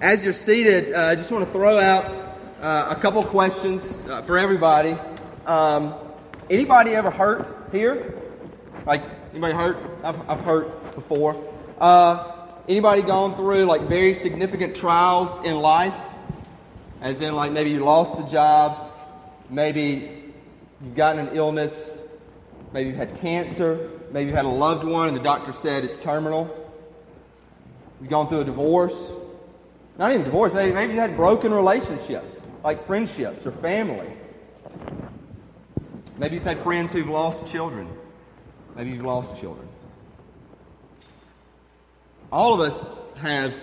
As you're seated, uh, I just want to throw out uh, a couple questions uh, for everybody. Um, anybody ever hurt here? Like, anybody hurt? I've, I've hurt before. Uh, anybody gone through like very significant trials in life? As in, like, maybe you lost a job, maybe you've gotten an illness, maybe you've had cancer, maybe you had a loved one and the doctor said it's terminal. You've gone through a divorce. Not even divorce, maybe, maybe you had broken relationships, like friendships or family. Maybe you've had friends who've lost children. Maybe you've lost children. All of us have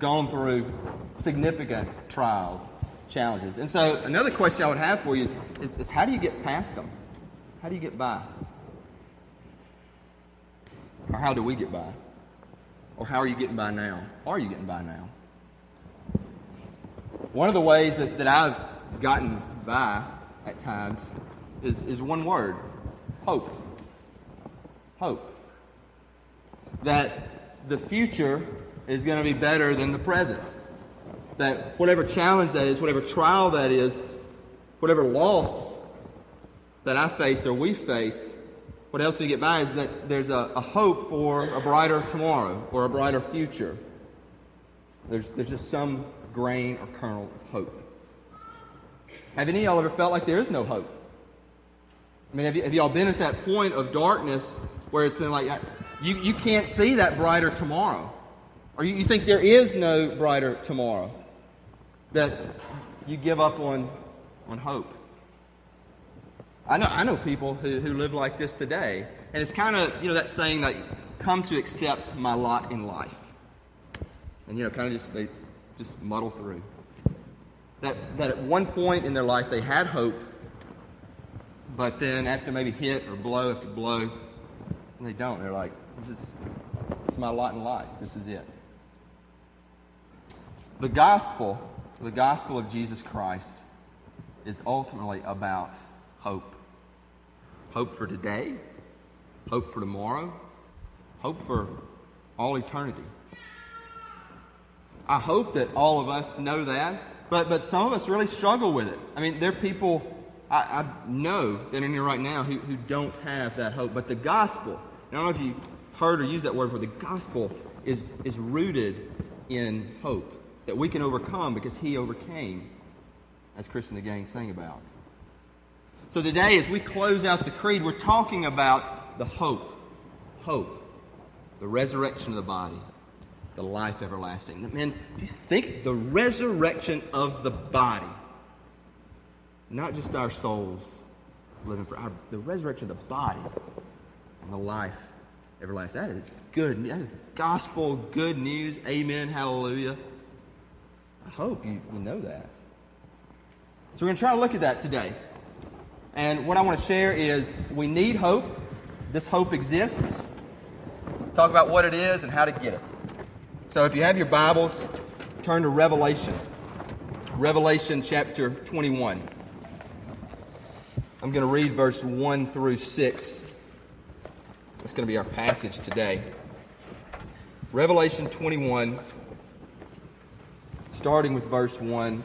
gone through significant trials, challenges. And so, another question I would have for you is, is, is how do you get past them? How do you get by? Or how do we get by? Or how are you getting by now? Are you getting by now? One of the ways that, that I've gotten by at times is, is one word hope. Hope. That the future is going to be better than the present. That whatever challenge that is, whatever trial that is, whatever loss that I face or we face, what else we get by is that there's a, a, hope for a brighter tomorrow or a brighter future. There's, there's just some grain or kernel of hope. Have any of y'all ever felt like there is no hope? I mean, have, have y'all been at that point of darkness where it's been like, you, you can't see that brighter tomorrow? Or you, you think there is no brighter tomorrow? That you give up on, on hope? I know, I know people who, who live like this today. And it's kind of, you know, that saying that come to accept my lot in life. And, you know, kind of just, they just muddle through. That, that at one point in their life they had hope, but then after maybe hit or blow after blow, they don't. They're like, this is, this is my lot in life. This is it. The gospel, the gospel of Jesus Christ, is ultimately about hope. Hope for today, hope for tomorrow, hope for all eternity. I hope that all of us know that, but, but some of us really struggle with it. I mean, there are people I, I know that in here right now who, who don't have that hope. But the gospel, I don't know if you heard or used that word before, the gospel is, is rooted in hope that we can overcome because he overcame, as Chris and the gang sang about. So today, as we close out the creed, we're talking about the hope. Hope. The resurrection of the body. The life everlasting. Man, if you think the resurrection of the body, not just our souls living for our, the resurrection of the body and the life everlasting. That is good. That is gospel good news. Amen. Hallelujah. I hope you, you know that. So we're going to try to look at that today. And what I want to share is we need hope. This hope exists. Talk about what it is and how to get it. So if you have your Bibles, turn to Revelation. Revelation chapter 21. I'm going to read verse 1 through 6. That's going to be our passage today. Revelation 21, starting with verse 1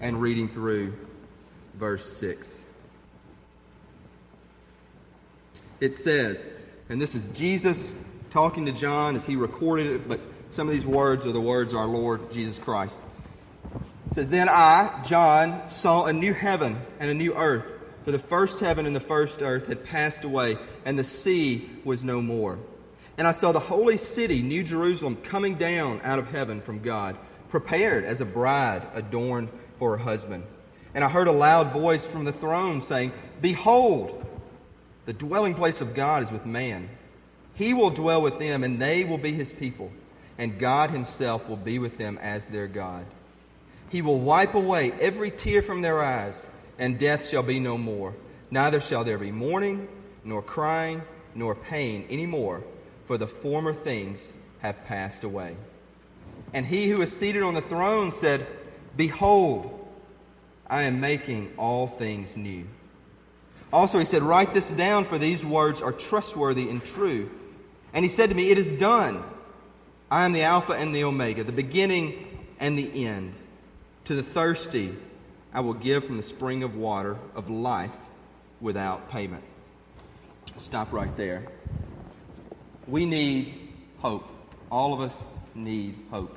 and reading through verse 6. It says, and this is Jesus talking to John as he recorded it, but some of these words are the words of our Lord Jesus Christ. It says, Then I, John, saw a new heaven and a new earth, for the first heaven and the first earth had passed away, and the sea was no more. And I saw the holy city, New Jerusalem, coming down out of heaven from God, prepared as a bride adorned for her husband. And I heard a loud voice from the throne saying, Behold, the dwelling place of God is with man. He will dwell with them, and they will be his people, and God himself will be with them as their God. He will wipe away every tear from their eyes, and death shall be no more. Neither shall there be mourning, nor crying, nor pain any more, for the former things have passed away. And he who is seated on the throne said, Behold, I am making all things new. Also, he said, Write this down, for these words are trustworthy and true. And he said to me, It is done. I am the Alpha and the Omega, the beginning and the end. To the thirsty, I will give from the spring of water of life without payment. Stop right there. We need hope. All of us need hope.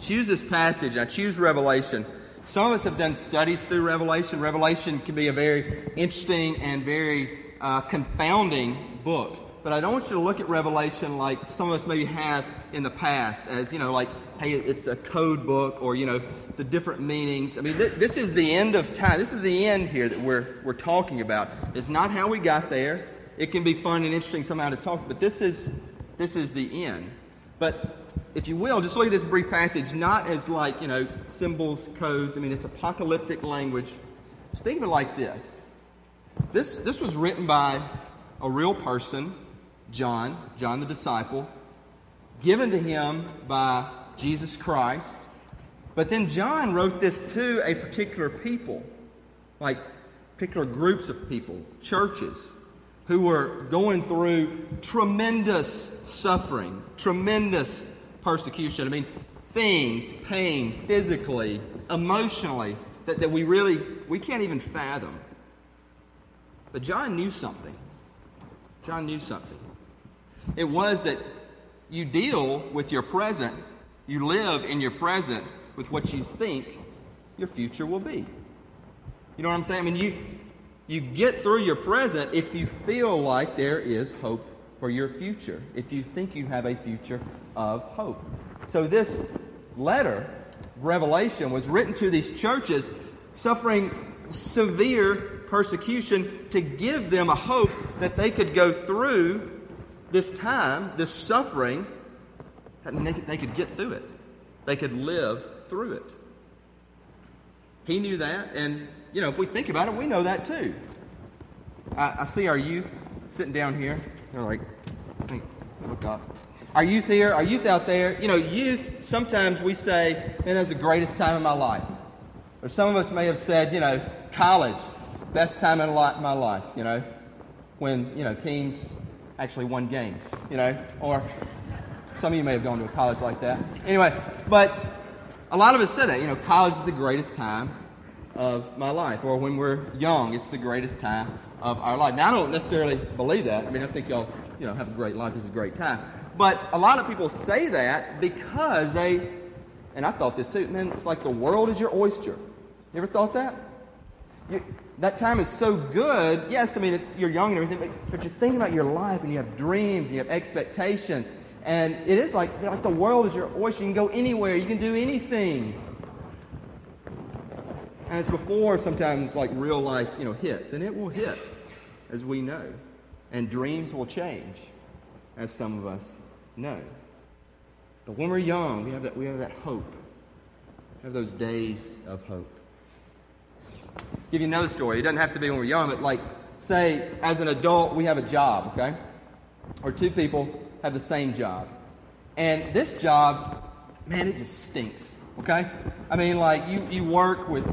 Choose this passage. I choose Revelation. Some of us have done studies through Revelation. Revelation can be a very interesting and very uh, confounding book. But I don't want you to look at Revelation like some of us maybe have in the past, as, you know, like, hey, it's a code book or, you know, the different meanings. I mean, th- this is the end of time. This is the end here that we're, we're talking about. It's not how we got there. It can be fun and interesting somehow to talk, but this is, this is the end. But if you will, just look at this brief passage, not as like, you know, symbols, codes. I mean, it's apocalyptic language. Just think of it like this. This, this was written by a real person, John, John the disciple, given to him by Jesus Christ. But then John wrote this to a particular people, like particular groups of people, churches, who were going through tremendous suffering, tremendous persecution. I mean, things, pain, physically, emotionally, that, that we really, we can't even fathom. But John knew something. John knew something. It was that you deal with your present, you live in your present with what you think your future will be. You know what I'm saying? I mean, you, you get through your present if you feel like there is hope for your future, if you think you have a future of hope. So, this letter, Revelation, was written to these churches suffering severe persecution to give them a hope that they could go through this time, this suffering, they could, they could get through it. They could live through it. He knew that, and, you know, if we think about it, we know that too. I, I see our youth sitting down here. They're like, hey, look up. Our youth here, our youth out there, you know, youth, sometimes we say, man, that was the greatest time of my life. Or some of us may have said, you know, college, best time in my life, you know, when, you know, teams actually won games, you know, or some of you may have gone to a college like that. Anyway, but a lot of us said that, you know, college is the greatest time of my life, or when we're young, it's the greatest time of our life. Now, I don't necessarily believe that. I mean, I think y'all, you know, have a great life. This is a great time. But a lot of people say that because they, and I thought this too, man, it's like the world is your oyster. You ever thought that? You, that time is so good. Yes, I mean, it's, you're young and everything, but, but, you're thinking about your life and you have dreams and you have expectations. And it is like, like the world is your oyster. You can go anywhere, you can do anything. And it's before sometimes like real life, you know, hits. And it will hit, as we know. And dreams will change, as some of us know. But when we're young, we have that, we have that hope. We have those days of hope give you another story. It doesn't have to be when we're young, but like, say, as an adult, we have a job, okay? Or two people have the same job. And this job, man, it just stinks, okay? I mean, like, you, you work with,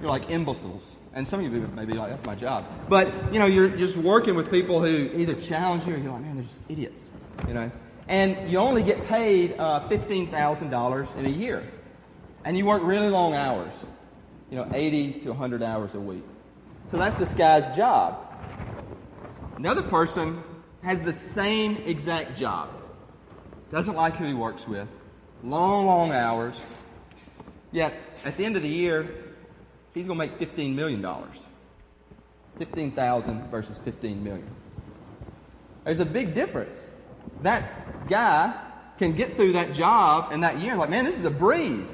you're like imbeciles. And some of you may be like, that's my job. But, you know, you're just working with people who either challenge you or you're like, man, they're just idiots, you know? And you only get paid uh, $15,000 in a year. And you work really long hours you know, 80 to 100 hours a week. So that's this guy's job. Another person has the same exact job, doesn't like who he works with, long, long hours, yet at the end of the year, he's going to make $15 million. 15,000 versus 15 million. There's a big difference. That guy can get through that job in that year like, man, this is a breeze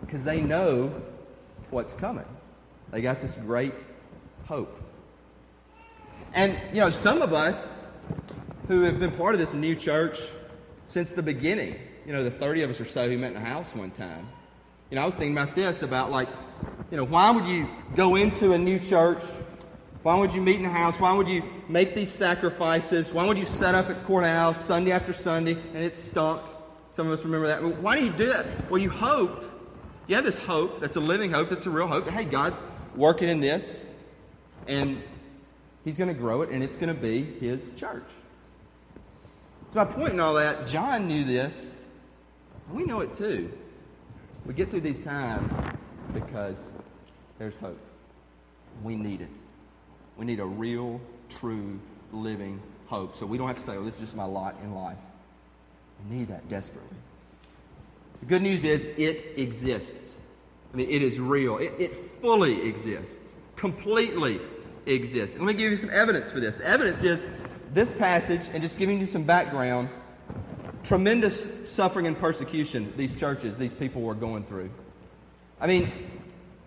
because they know what's coming. They got this great hope. And, you know, some of us who have been part of this new church since the beginning, you know, the 30 of us or so who met in a house one time, you know, I was thinking about this about like, you know, why would you go into a new church? Why would you meet in a house? Why would you make these sacrifices? Why would you set up at courthouse Sunday after Sunday and it stunk? Some of us remember that. Why do you do that? Well, you hope you have this hope that's a living hope, that's a real hope. Hey, God's working in this, and He's going to grow it, and it's going to be His church. So, my point in all that, John knew this, and we know it too. We get through these times because there's hope. We need it. We need a real, true, living hope. So we don't have to say, oh, this is just my lot in life. We need that desperately. The good news is it exists. I mean, it is real. It, it fully exists, completely exists. And let me give you some evidence for this. evidence is this passage, and just giving you some background, tremendous suffering and persecution these churches, these people were going through. I mean,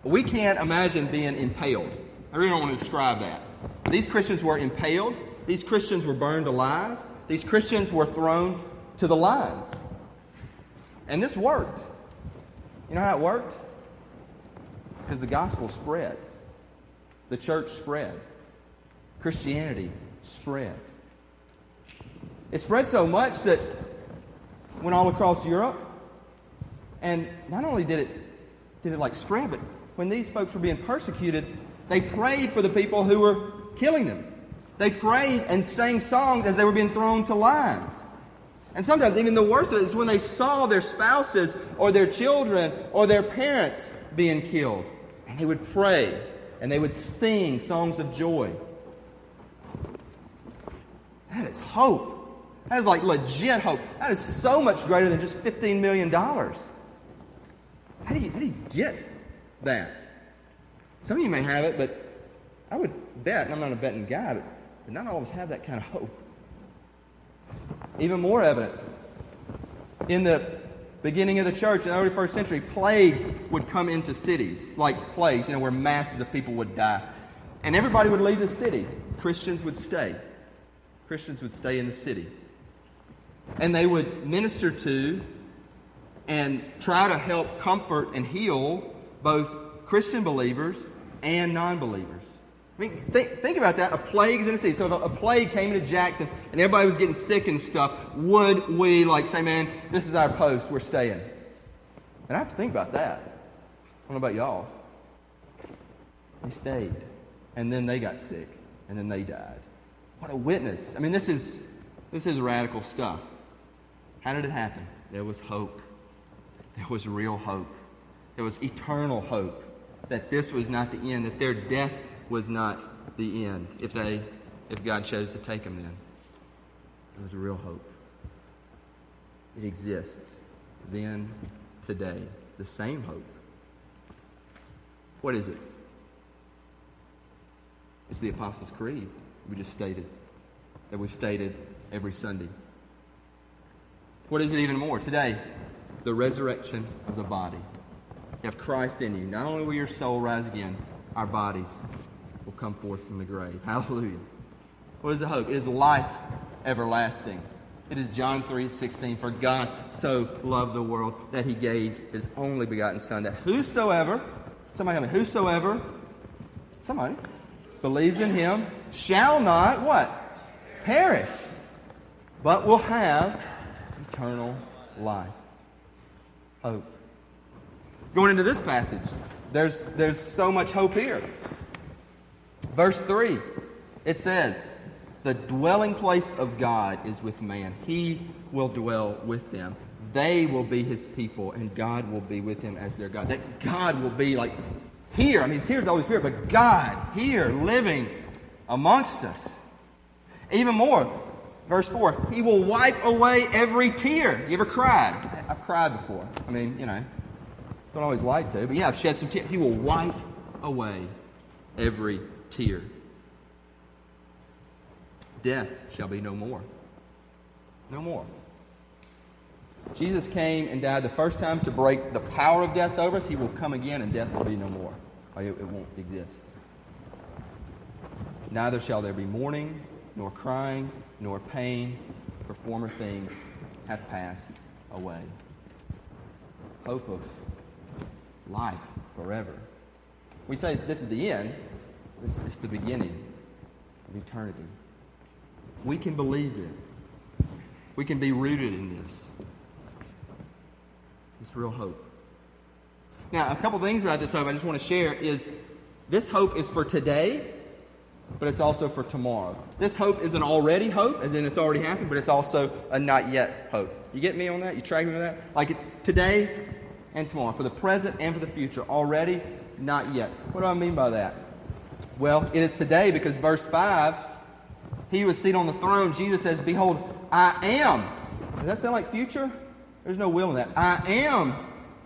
we can't imagine being impaled. I really don't want to describe that. These Christians were impaled. These Christians were burned alive. These Christians were thrown to the lions. And this worked. You know how it worked? Because the gospel spread. The church spread. Christianity spread. It spread so much that went all across Europe. And not only did it did it like spread, but when these folks were being persecuted, they prayed for the people who were killing them. They prayed and sang songs as they were being thrown to lions. And sometimes even the worst of it is when they saw their spouses or their children or their parents being killed. And they would pray and they would sing songs of joy. That is hope. That is like legit hope. That is so much greater than just $15 million. How do you, how do you get that? Some of you may have it, but I would bet, and I'm not a betting guy, but, but not us have that kind of hope. Even more evidence. In the beginning of the church in the early first century, plagues would come into cities, like plagues, you know, where masses of people would die. And everybody would leave the city. Christians would stay. Christians would stay in the city. And they would minister to and try to help comfort and heal both Christian believers and non believers. I mean, think, think about that. A plague is in the city. So if a plague came into Jackson and everybody was getting sick and stuff, would we like say, man, this is our post, we're staying? And I have to think about that. I don't know about y'all. They stayed. And then they got sick. And then they died. What a witness. I mean, this is this is radical stuff. How did it happen? There was hope. There was real hope. There was eternal hope that this was not the end, that their death was not the end if they if God chose to take them then. There was a real hope. It exists then, today, the same hope. What is it? It's the Apostles' Creed we just stated, that we've stated every Sunday. What is it even more? Today, the resurrection of the body. You have Christ in you. Not only will your soul rise again, our bodies will come forth from the grave. Hallelujah. What is the hope? It is life everlasting. It is John 3 16. For God so loved the world that he gave his only begotten Son, that whosoever, somebody tell me, whosoever, somebody, believes in him shall not what? Perish, but will have eternal life. Hope. Going into this passage, there's, there's so much hope here. Verse 3, it says, The dwelling place of God is with man. He will dwell with them. They will be his people, and God will be with him as their God. That God will be like here. I mean, here's the Holy Spirit, but God here living amongst us. Even more, verse 4 He will wipe away every tear. You ever cried? I've cried before. I mean, you know, don't always like to, but yeah, I've shed some tears. He will wipe away every tear. Death shall be no more. No more. Jesus came and died the first time to break the power of death over us. He will come again and death will be no more. It, won't exist. Neither shall there be mourning, nor crying, nor pain, for former things have passed away. Hope of life forever. We say this is the end, this is the beginning of eternity. We can believe it. We can be rooted in this. This real hope. Now, a couple things about this hope I just want to share is this hope is for today, but it's also for tomorrow. This hope is an already hope, as in it's already happened, but it's also a not yet hope. You get me on that? You track me on that? Like it's today and tomorrow, for the present and for the future. Already, not yet. What do I mean by that? Well, it is today because verse 5, he was seated on the throne. Jesus says, Behold, I am. Does that sound like future? There's no will in that. I am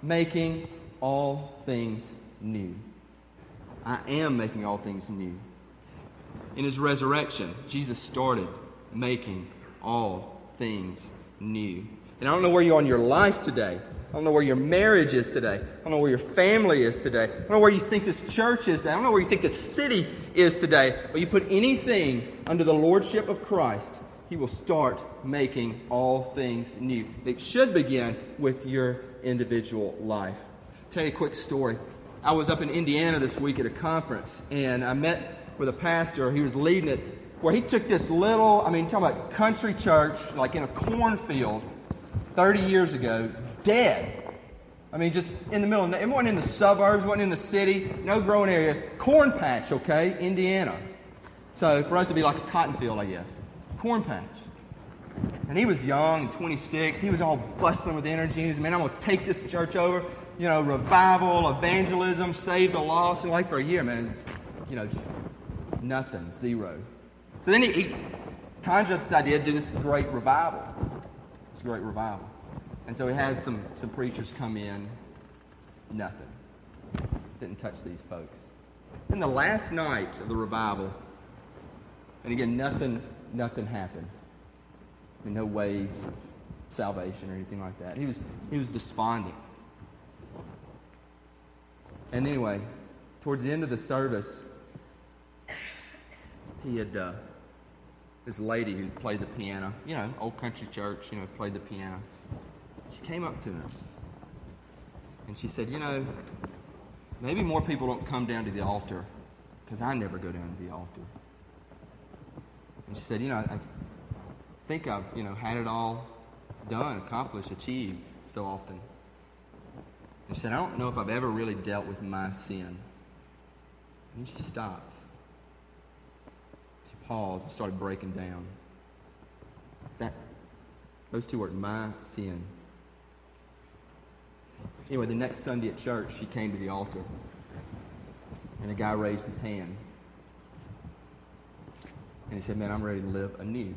making all things new. I am making all things new. In his resurrection, Jesus started making all things new. And I don't know where you are in your life today. I don't know where your marriage is today. I don't know where your family is today. I don't know where you think this church is today. I don't know where you think this city is today. But you put anything under the lordship of Christ, He will start making all things new. It should begin with your individual life. I'll tell you a quick story. I was up in Indiana this week at a conference, and I met with a pastor. He was leading it, where he took this little, I mean, talking about country church, like in a cornfield 30 years ago, dead. I mean, just in the middle. It wasn't in the suburbs, wasn't in the city, no growing area. Corn patch, okay, Indiana. So for us to be like a cotton field, I guess. Corn patch. And he was young, 26. He was all bustling with energy. He was, man, I'm going to take this church over. You know, revival, evangelism, save the lost. And like for a year, man, you know, just nothing, zero. So then he, he conjured up this idea to do this great revival. This great revival. And so we had some, some preachers come in, nothing. Didn't touch these folks. Then the last night of the revival, and again, nothing, nothing happened. And no waves of salvation or anything like that. He was, he was despondent. And anyway, towards the end of the service, he had uh, this lady who played the piano, you know, old country church, you know, played the piano. She came up to him and she said, You know, maybe more people don't come down to the altar because I never go down to the altar. And she said, You know, I think I've, you know, had it all done, accomplished, achieved so often. And she said, I don't know if I've ever really dealt with my sin. And she stopped. She paused and started breaking down. That, those two words, my sin. Anyway, the next Sunday at church, she came to the altar. And a guy raised his hand. And he said, Man, I'm ready to live anew.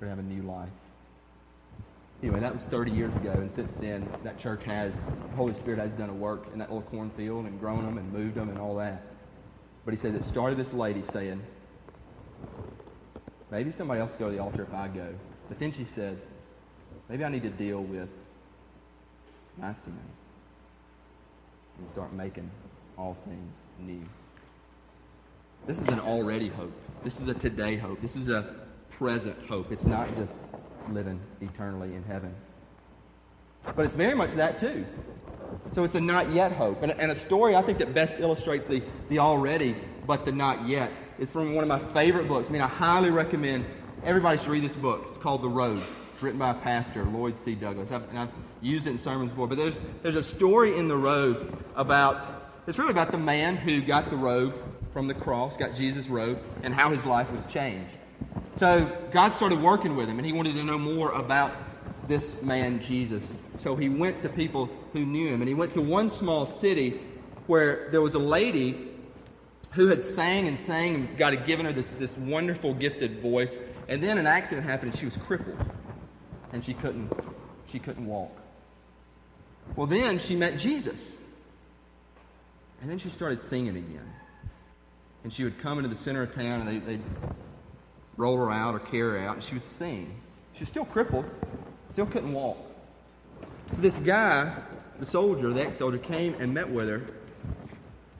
Ready to have a new life. Anyway, that was 30 years ago, and since then, that church has, Holy Spirit has done a work in that little cornfield and grown them and moved them and all that. But he says it started this lady saying, maybe somebody else go to the altar if I go. But then she said, maybe I need to deal with my sin and start making all things new. This is an already hope. This is a today hope. This is a present hope. It's not just living eternally in heaven. But it's very much that too. So it's a not yet hope. And, and a story I think that best illustrates the, the already but the not yet is from one of my favorite books. I mean, I highly recommend everybody should read this book. It's called The Robe. Written by a pastor, Lloyd C. Douglas. I've, and I've used it in sermons before. But there's, there's a story in The robe about, it's really about the man who got the robe from the cross, got Jesus' robe, and how his life was changed. So God started working with him, and he wanted to know more about this man, Jesus. So he went to people who knew him, and he went to one small city where there was a lady who had sang and sang, and God had given her this, this wonderful, gifted voice. And then an accident happened, and she was crippled, and she couldn't, she couldn't walk. Well, then she met Jesus. And then she started singing again. And she would come into the center of town, and they, they'd roll her out or carry her out, and she would sing. She was still crippled, still couldn't walk. So this guy, the soldier, the ex-soldier, came and met with her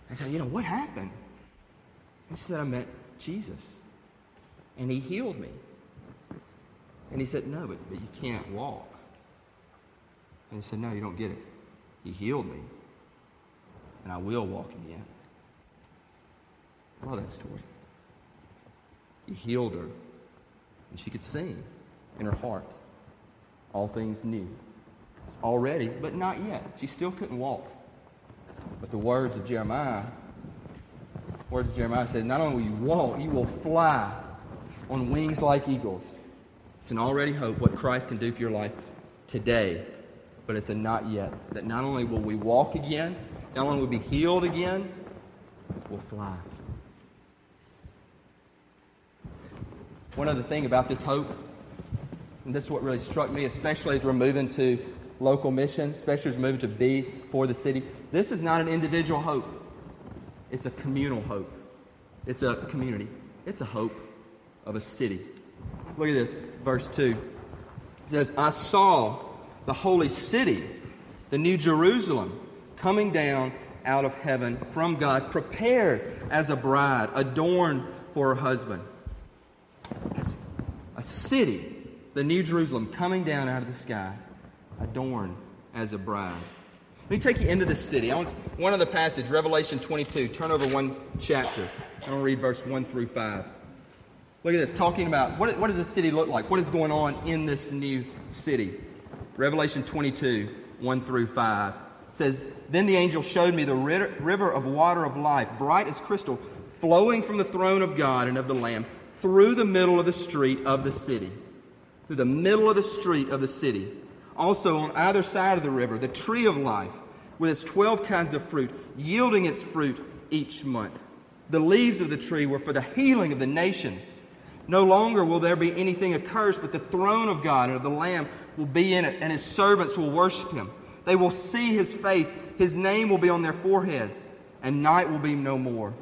and said, you know, what happened? And she said, I met Jesus. And he healed me. And he said, no, but, but you can't walk. And he said, no, you don't get it. He healed me. And I will walk again. I love that story. He healed her, and she could sing in her heart. All things new. It's already, but not yet. She still couldn't walk. But the words of Jeremiah, words of Jeremiah said, not only will you walk, you will fly on wings like eagles. It's an already hope what Christ can do for your life today but it's a not yet. That not only will we walk again, not only will we be healed again, we'll fly. One other thing about this hope, and this is what really struck me, especially as we're moving to local missions, especially as we're moving to be for the city. This is not an individual hope, it's a communal hope. It's a community. It's a hope of a city. Look at this, verse 2. It says, I saw the holy city, the new Jerusalem, coming down out of heaven from God, prepared as a bride, adorned for her husband. A city, the new Jerusalem, coming down out of the sky, adorned as a bride. Let me take you into the city. I want one of the passage, Revelation 22. Turn over one chapter. I'm going to read verse 1 through 5. Look at this, talking about what, what does the city look like? What is going on in this new city? Revelation 22, 1 through 5 says, Then the angel showed me the river of water of life, bright as crystal, flowing from the throne of God and of the Lamb through the middle of the street of the city. Through the middle of the street of the city. Also, on either side of the river, the tree of life, with its 12 kinds of fruit, yielding its fruit each month. The leaves of the tree were for the healing of the nations. No longer will there be anything accursed, but the throne of God and of the Lamb will be in it, and his servants will worship him. They will see his face, his name will be on their foreheads, and night will be no more.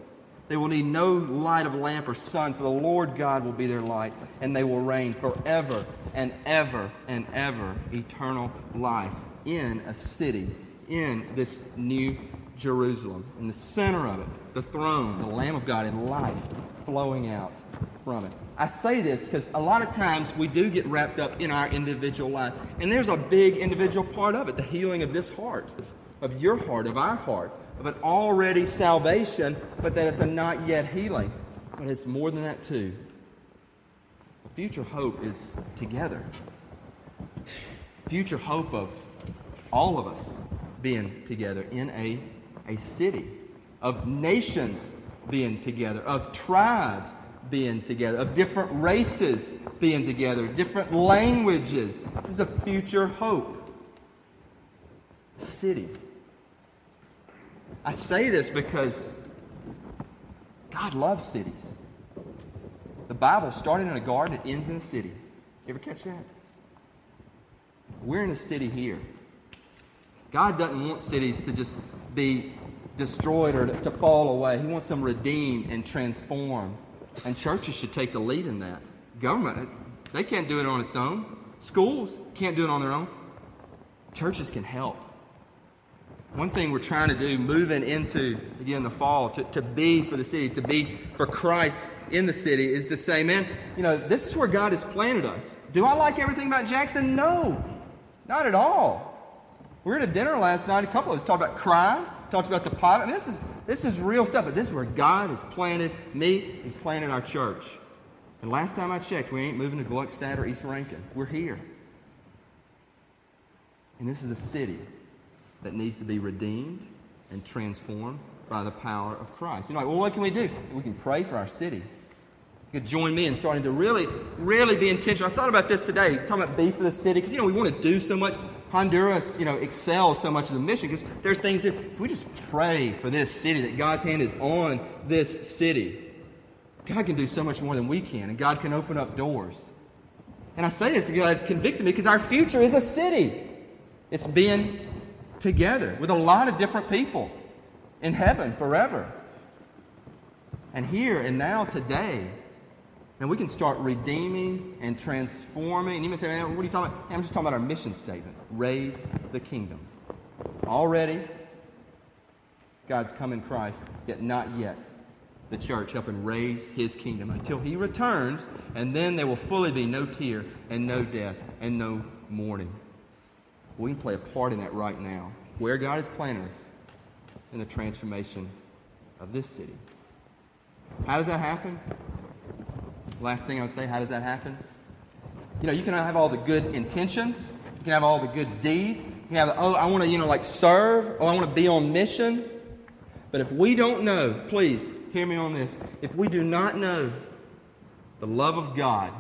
They will need no light of lamp or sun, for the Lord God will be their light, and they will reign forever and ever and ever, eternal life in a city, in this new Jerusalem. In the center of it, the throne, the Lamb of God, and life flowing out from it. I say this because a lot of times we do get wrapped up in our individual life. And there's a big individual part of it the healing of this heart, of your heart, of our heart, of an already salvation, but that it's a not yet healing. But it's more than that, too. The future hope is together. Future hope of all of us being together in a, a city, of nations being together, of tribes being together, of different races being together, different languages. This is a future hope. City. I say this because God loves cities. The Bible started in a garden, it ends in a city. You ever catch that? We're in a city here. God doesn't want cities to just be destroyed or to fall away. He wants them redeemed and transformed and churches should take the lead in that. Government, they can't do it on its own. Schools can't do it on their own. Churches can help. One thing we're trying to do, moving into, again, the fall, to, to be for the city, to be for Christ in the city, is to say, man, you know, this is where God has planted us. Do I like everything about Jackson? No, not at all. We were at a dinner last night, a couple of us talked about crime, talked about the pot. I mean, this is, this is real stuff, but this is where God has planted me, He's planted our church. And last time I checked, we ain't moving to Gluckstadt or East Rankin. We're here. And this is a city that needs to be redeemed and transformed by the power of Christ. You're like, well, what can we do? We can pray for our city. You could join me in starting to really, really be intentional. I thought about this today, talking about be for the city, because, you know, we want to do so much. Honduras, you know, excels so much as a mission because there's things that we just pray for this city that God's hand is on this city. God can do so much more than we can, and God can open up doors. And I say this because it's convicted me because our future is a city. It's being together with a lot of different people in heaven forever. And here and now today, and we can start redeeming and transforming. And you may say, man, what are you talking about? I'm just talking about our mission statement raise the kingdom. Already, God's come in Christ, yet not yet. The church helping raise his kingdom until he returns, and then there will fully be no tear and no death and no mourning. We can play a part in that right now, where God has planted us in the transformation of this city. How does that happen? Last thing I would say, how does that happen? You know, you can have all the good intentions, you can have all the good deeds, you can have, oh, I want to, you know, like serve, oh, I want to be on mission. But if we don't know, please hear me on this. If we do not know the love of God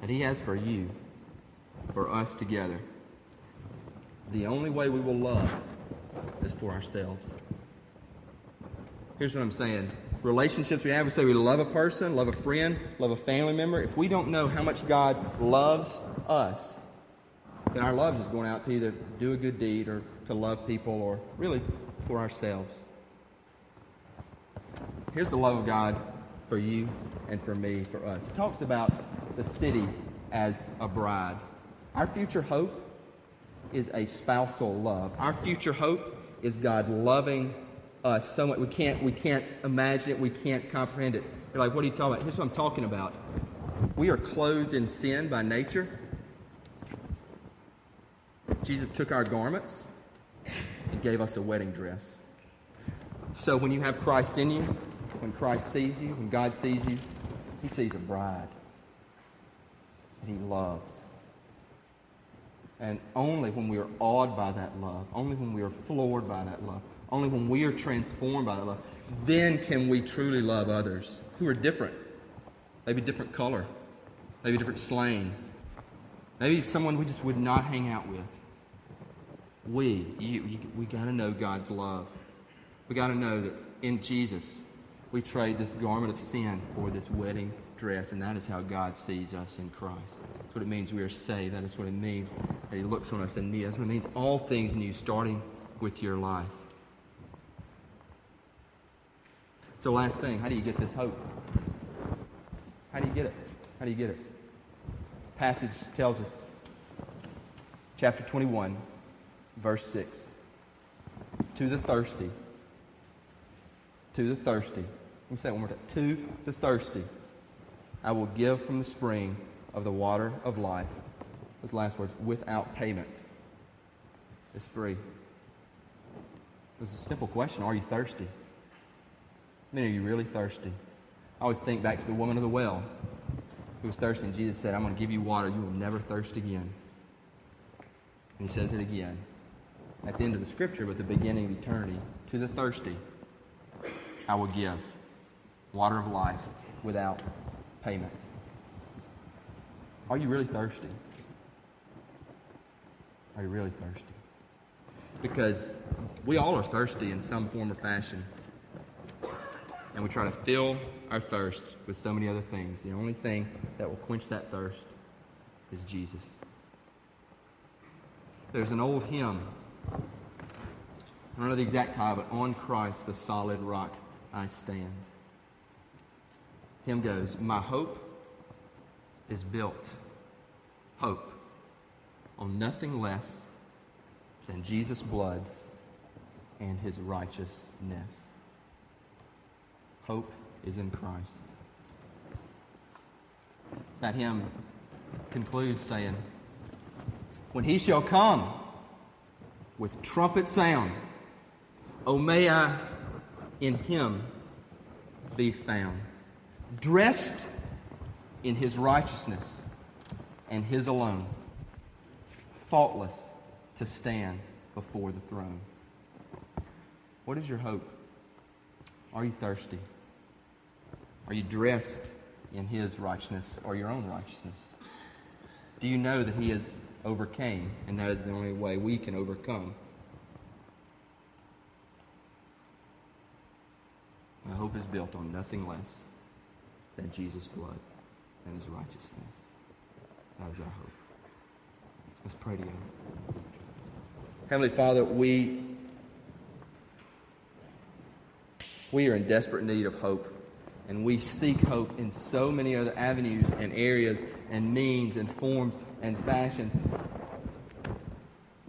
that He has for you, for us together, the only way we will love is for ourselves. Here's what I'm saying relationships we have, we say we love a person, love a friend, love a family member. If we don't know how much God loves us, then our love is going out to either do a good deed or to love people or really for ourselves. Here's the love of God for you and for me, for us. It talks about the city as a bride. Our future hope is a spousal love. Our future hope is God loving so much we can't we can't imagine it, we can't comprehend it. You're like, what are you talking about? Here's what I'm talking about. We are clothed in sin by nature. Jesus took our garments and gave us a wedding dress. So when you have Christ in you, when Christ sees you, when God sees you, he sees a bride. And he loves. And only when we are awed by that love, only when we are floored by that love, only when we are transformed by that love, then can we truly love others who are different. Maybe different color, maybe different slang, maybe someone we just would not hang out with. We, you, you, we got to know God's love. We got to know that in Jesus, we trade this garment of sin for this wedding dress, and that is how God sees us in Christ. That's what it means we are saved. That is what it means that He looks on us and new. That's what it means all things new, starting with your life. So, last thing, how do you get this hope? How do you get it? How do you get it? Passage tells us, chapter 21, verse 6. To the thirsty, to the thirsty. Let me say it one more time. To the thirsty, I will give from the spring of the water of life. Those last words, without payment. It's free. It's a simple question. Are you thirsty? I are you really thirsty? I always think back to the woman of the well who was thirsty, and Jesus said, I'm going to give you water. You will never thirst again. And he says it again at the end of the scripture, but the beginning of eternity. To the thirsty, I will give water of life without payment. Are you really thirsty? Are you really thirsty? Because we all are thirsty in some form or fashion. And we try to fill our thirst with so many other things. The only thing that will quench that thirst is Jesus. There's an old hymn. I don't know the exact title, but On Christ, the solid rock, I stand. Hymn goes, My hope is built, hope, on nothing less than Jesus' blood and his righteousness. Hope is in Christ. That hymn concludes saying, When he shall come with trumpet sound, O may I in him be found, dressed in his righteousness and his alone, faultless to stand before the throne. What is your hope? Are you thirsty? Are you dressed in his righteousness or your own righteousness? Do you know that he has overcame and that is the only way we can overcome? My hope is built on nothing less than Jesus' blood and his righteousness. That is our hope. Let's pray together. Heavenly Father, we, we are in desperate need of hope. And we seek hope in so many other avenues and areas and means and forms and fashions.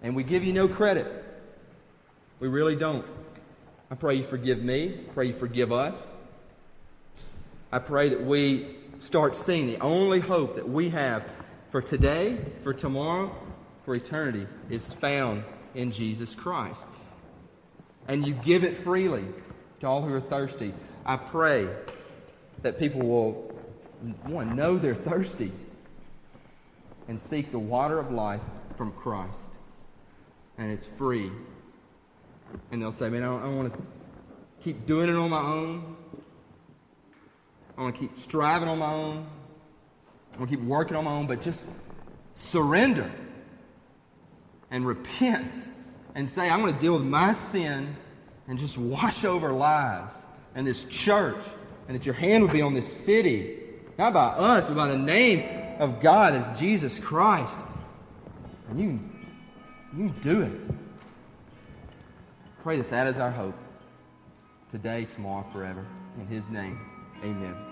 And we give you no credit. We really don't. I pray you forgive me. I pray you forgive us. I pray that we start seeing the only hope that we have for today, for tomorrow, for eternity is found in Jesus Christ. And you give it freely to all who are thirsty. I pray that people will, one, know they're thirsty and seek the water of life from Christ. And it's free. And they'll say, man, I don't, don't want to keep doing it on my own. I want to keep striving on my own. I want to keep working on my own, but just surrender. and repent and say, I'm going to deal with my sin and just wash over lives and this church, and that your hand would be on this city, not by us, but by the name of God as Jesus Christ. And you, you do it. Pray that that is our hope today, tomorrow, forever. In His name, amen.